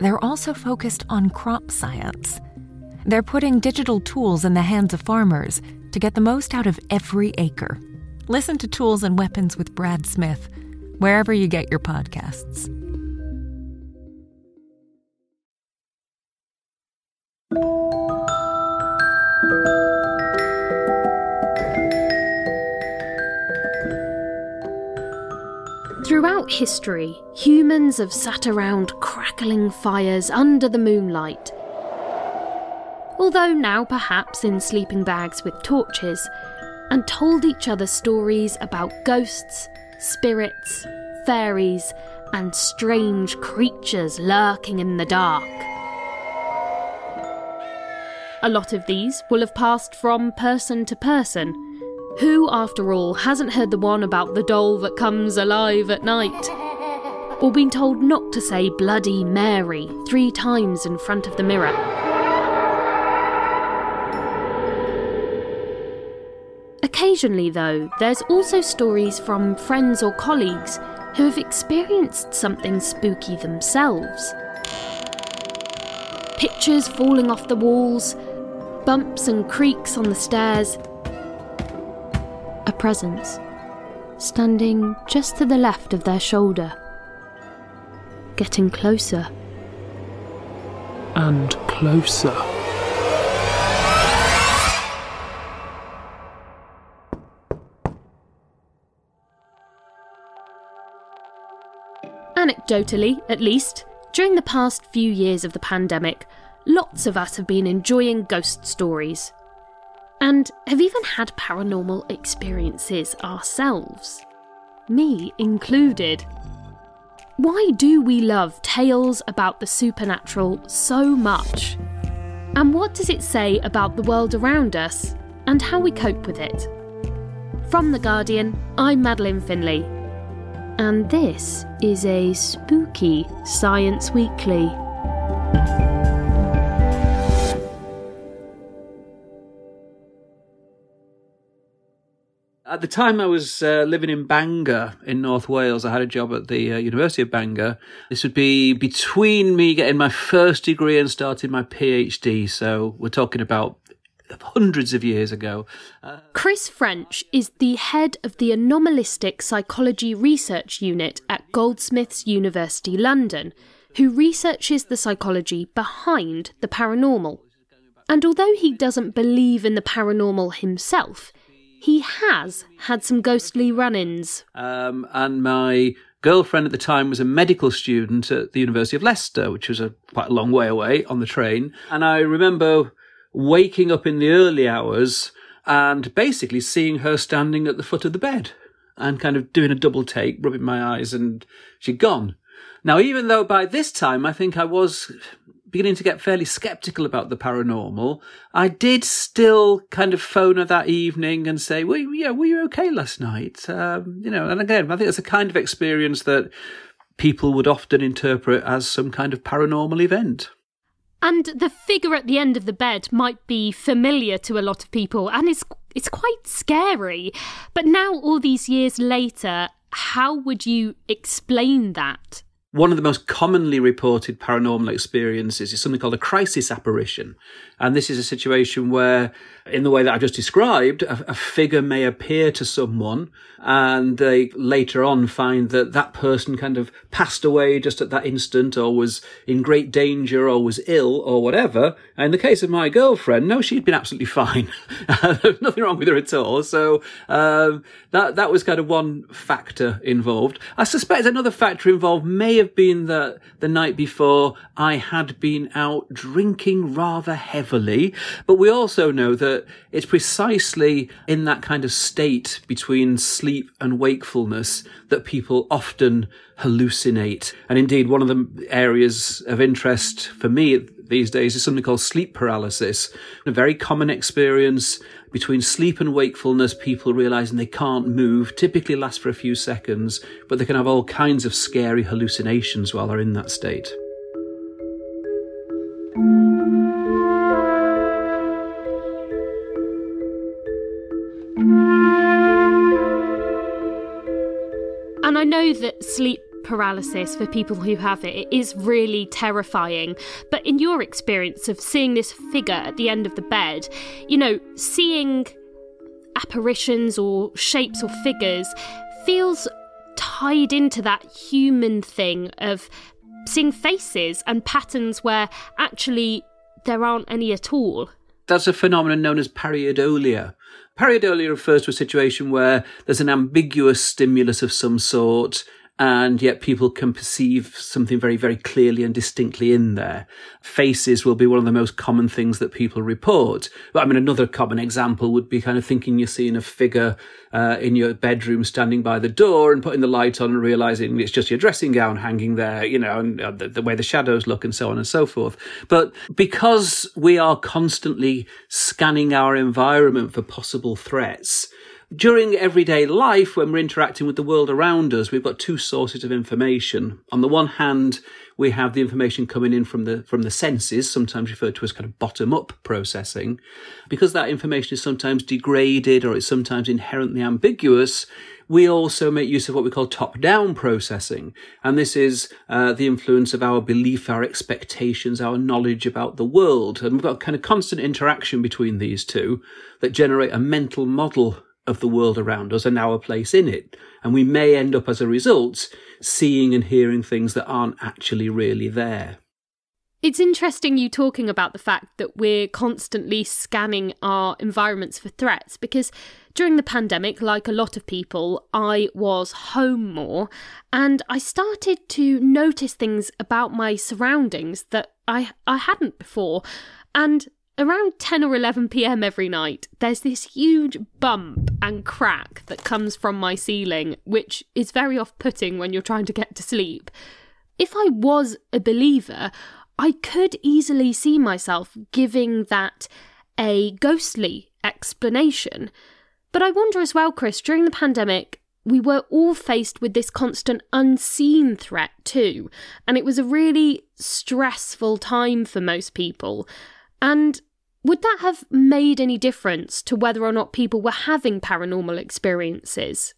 they're also focused on crop science. They're putting digital tools in the hands of farmers to get the most out of every acre. Listen to Tools and Weapons with Brad Smith, wherever you get your podcasts. History, humans have sat around crackling fires under the moonlight. Although now perhaps in sleeping bags with torches, and told each other stories about ghosts, spirits, fairies, and strange creatures lurking in the dark. A lot of these will have passed from person to person. Who, after all, hasn't heard the one about the doll that comes alive at night? Or been told not to say Bloody Mary three times in front of the mirror? Occasionally, though, there's also stories from friends or colleagues who have experienced something spooky themselves. Pictures falling off the walls, bumps and creaks on the stairs. Presence standing just to the left of their shoulder, getting closer. and closer. Anecdotally, at least, during the past few years of the pandemic, lots of us have been enjoying ghost stories. And have even had paranormal experiences ourselves. Me included. Why do we love tales about the supernatural so much? And what does it say about the world around us and how we cope with it? From The Guardian, I'm Madeleine Finlay. And this is a spooky Science Weekly. At the time I was uh, living in Bangor in North Wales, I had a job at the uh, University of Bangor. This would be between me getting my first degree and starting my PhD. So we're talking about hundreds of years ago. Uh, Chris French is the head of the Anomalistic Psychology Research Unit at Goldsmiths University London, who researches the psychology behind the paranormal. And although he doesn't believe in the paranormal himself, he has had some ghostly run ins. um, and my girlfriend at the time was a medical student at the University of Leicester, which was a quite a long way away on the train. And I remember waking up in the early hours and basically seeing her standing at the foot of the bed and kind of doing a double take, rubbing my eyes, and she'd gone. Now, even though by this time I think I was beginning to get fairly skeptical about the paranormal, I did still kind of phone her that evening and say, "Well, yeah, were you okay last night?" Um, you know, and again, I think it's a kind of experience that people would often interpret as some kind of paranormal event. And the figure at the end of the bed might be familiar to a lot of people and it's it's quite scary. But now all these years later, how would you explain that? One of the most commonly reported paranormal experiences is something called a crisis apparition. And this is a situation where, in the way that I've just described, a, a, figure may appear to someone and they later on find that that person kind of passed away just at that instant or was in great danger or was ill or whatever. And in the case of my girlfriend, no, she'd been absolutely fine. Nothing wrong with her at all. So, um, that, that was kind of one factor involved. I suspect another factor involved may have been that the night before I had been out drinking rather heavily heavily. But we also know that it's precisely in that kind of state between sleep and wakefulness that people often hallucinate. And indeed, one of the areas of interest for me these days is something called sleep paralysis. A very common experience between sleep and wakefulness, people realizing they can't move, typically lasts for a few seconds, but they can have all kinds of scary hallucinations while they're in that state. And I know that sleep paralysis for people who have it, it is really terrifying. But in your experience of seeing this figure at the end of the bed, you know, seeing apparitions or shapes or figures feels tied into that human thing of seeing faces and patterns where actually there aren't any at all. That's a phenomenon known as pareidolia. Pareidolia refers to a situation where there's an ambiguous stimulus of some sort and yet people can perceive something very, very clearly and distinctly in there. Faces will be one of the most common things that people report. But I mean, another common example would be kind of thinking you're seeing a figure uh, in your bedroom standing by the door and putting the light on and realizing it's just your dressing gown hanging there, you know, and uh, the, the way the shadows look and so on and so forth. But because we are constantly scanning our environment for possible threats, during everyday life, when we're interacting with the world around us, we've got two sources of information. On the one hand, we have the information coming in from the from the senses, sometimes referred to as kind of bottom up processing. Because that information is sometimes degraded or it's sometimes inherently ambiguous, we also make use of what we call top down processing. And this is uh, the influence of our belief, our expectations, our knowledge about the world. And we've got a kind of constant interaction between these two that generate a mental model of the world around us and our place in it. And we may end up as a result seeing and hearing things that aren't actually really there. It's interesting you talking about the fact that we're constantly scanning our environments for threats because during the pandemic, like a lot of people, I was home more and I started to notice things about my surroundings that I, I hadn't before. And Around 10 or 11 pm every night, there's this huge bump and crack that comes from my ceiling, which is very off putting when you're trying to get to sleep. If I was a believer, I could easily see myself giving that a ghostly explanation. But I wonder as well, Chris, during the pandemic, we were all faced with this constant unseen threat too. And it was a really stressful time for most people. And would that have made any difference to whether or not people were having paranormal experiences?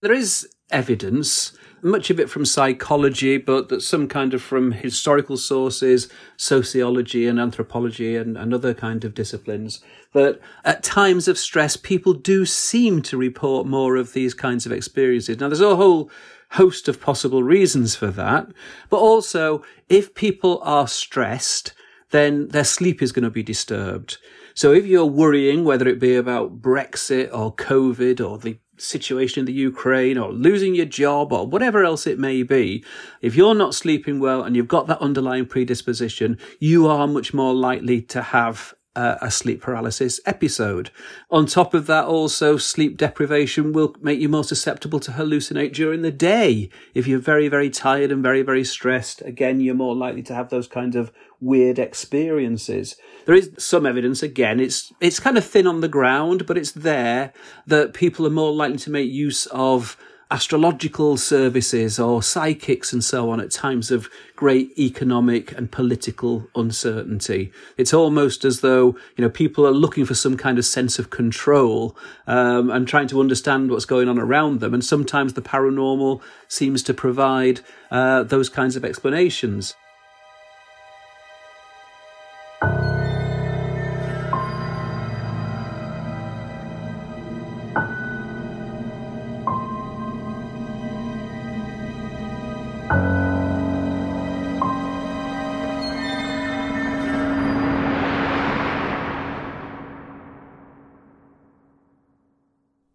There is evidence, much of it from psychology, but that some kind of from historical sources, sociology and anthropology and, and other kind of disciplines, that at times of stress, people do seem to report more of these kinds of experiences. Now, there's a whole host of possible reasons for that, but also if people are stressed, then their sleep is going to be disturbed. So if you're worrying, whether it be about Brexit or COVID or the situation in the Ukraine or losing your job or whatever else it may be, if you're not sleeping well and you've got that underlying predisposition, you are much more likely to have uh, a sleep paralysis episode. On top of that, also sleep deprivation will make you more susceptible to hallucinate during the day. If you're very, very tired and very, very stressed, again, you're more likely to have those kinds of weird experiences. There is some evidence, again, it's, it's kind of thin on the ground, but it's there that people are more likely to make use of astrological services or psychics and so on at times of great economic and political uncertainty. It's almost as though, you know, people are looking for some kind of sense of control um, and trying to understand what's going on around them. And sometimes the paranormal seems to provide uh, those kinds of explanations.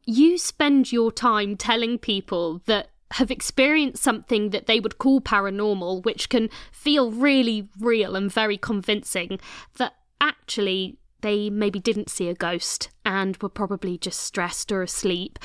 You spend your time telling people that have experienced something that they would call paranormal, which can feel really real and very convincing, that actually they maybe didn't see a ghost and were probably just stressed or asleep.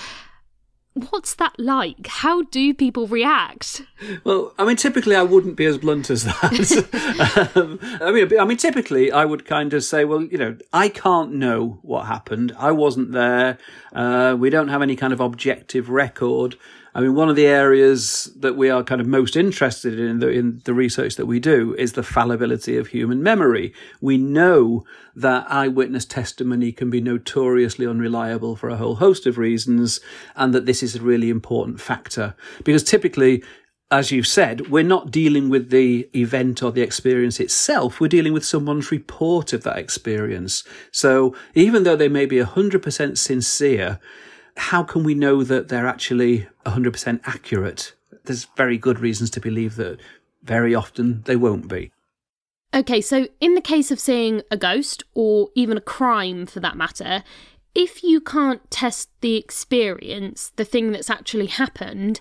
What's that like? How do people react? Well, I mean, typically I wouldn't be as blunt as that. um, I mean, I mean, typically I would kind of say, well, you know, I can't know what happened. I wasn't there. Uh, we don't have any kind of objective record. I mean, one of the areas that we are kind of most interested in the, in the research that we do is the fallibility of human memory. We know that eyewitness testimony can be notoriously unreliable for a whole host of reasons, and that this is a really important factor because typically as you've said, we're not dealing with the event or the experience itself. We're dealing with someone's report of that experience. So even though they may be 100% sincere, how can we know that they're actually 100% accurate? There's very good reasons to believe that very often they won't be. Okay, so in the case of seeing a ghost, or even a crime for that matter, if you can't test the experience, the thing that's actually happened,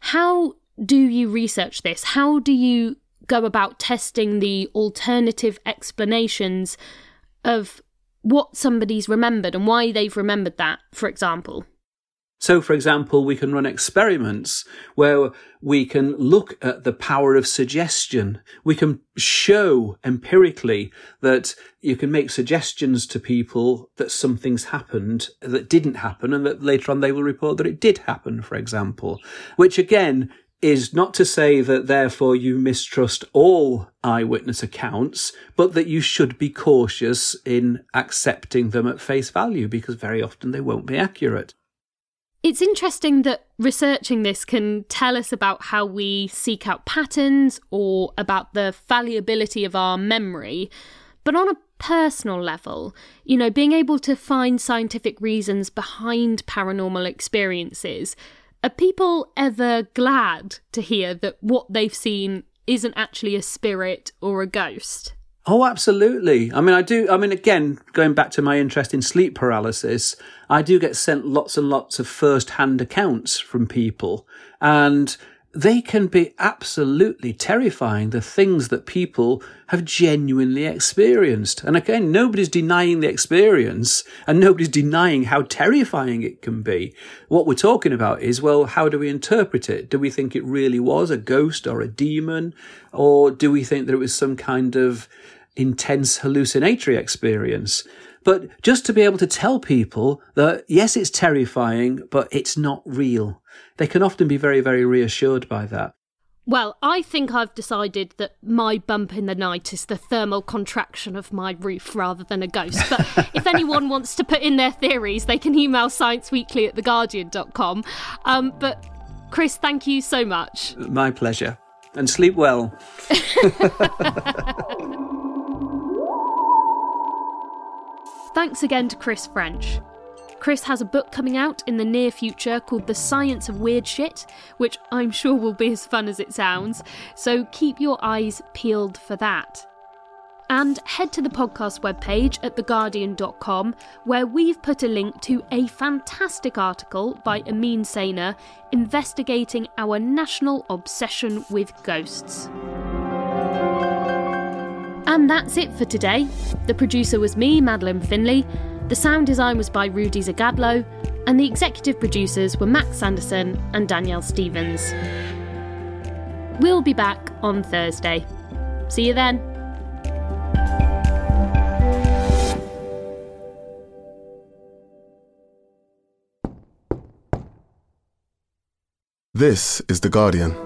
how do you research this? How do you go about testing the alternative explanations of what somebody's remembered and why they've remembered that, for example. So, for example, we can run experiments where we can look at the power of suggestion. We can show empirically that you can make suggestions to people that something's happened that didn't happen and that later on they will report that it did happen, for example, which again is not to say that therefore you mistrust all eyewitness accounts, but that you should be cautious in accepting them at face value because very often they won't be accurate. It's interesting that researching this can tell us about how we seek out patterns or about the fallibility of our memory. But on a personal level, you know, being able to find scientific reasons behind paranormal experiences are people ever glad to hear that what they've seen isn't actually a spirit or a ghost? Oh, absolutely. I mean, I do. I mean, again, going back to my interest in sleep paralysis, I do get sent lots and lots of first hand accounts from people. And they can be absolutely terrifying, the things that people have genuinely experienced. And again, nobody's denying the experience and nobody's denying how terrifying it can be. What we're talking about is, well, how do we interpret it? Do we think it really was a ghost or a demon? Or do we think that it was some kind of intense hallucinatory experience? But just to be able to tell people that, yes, it's terrifying, but it's not real they can often be very, very reassured by that. Well, I think I've decided that my bump in the night is the thermal contraction of my roof rather than a ghost. But if anyone wants to put in their theories, they can email scienceweekly at theguardian.com. Um, but Chris, thank you so much. My pleasure. And sleep well. Thanks again to Chris French. Chris has a book coming out in the near future called The Science of Weird Shit, which I'm sure will be as fun as it sounds, so keep your eyes peeled for that. And head to the podcast webpage at theguardian.com, where we've put a link to a fantastic article by Amin Sainer investigating our national obsession with ghosts. And that's it for today. The producer was me, Madeleine Finlay. The sound design was by Rudy Zygadlo, and the executive producers were Max Sanderson and Danielle Stevens. We'll be back on Thursday. See you then. This is The Guardian.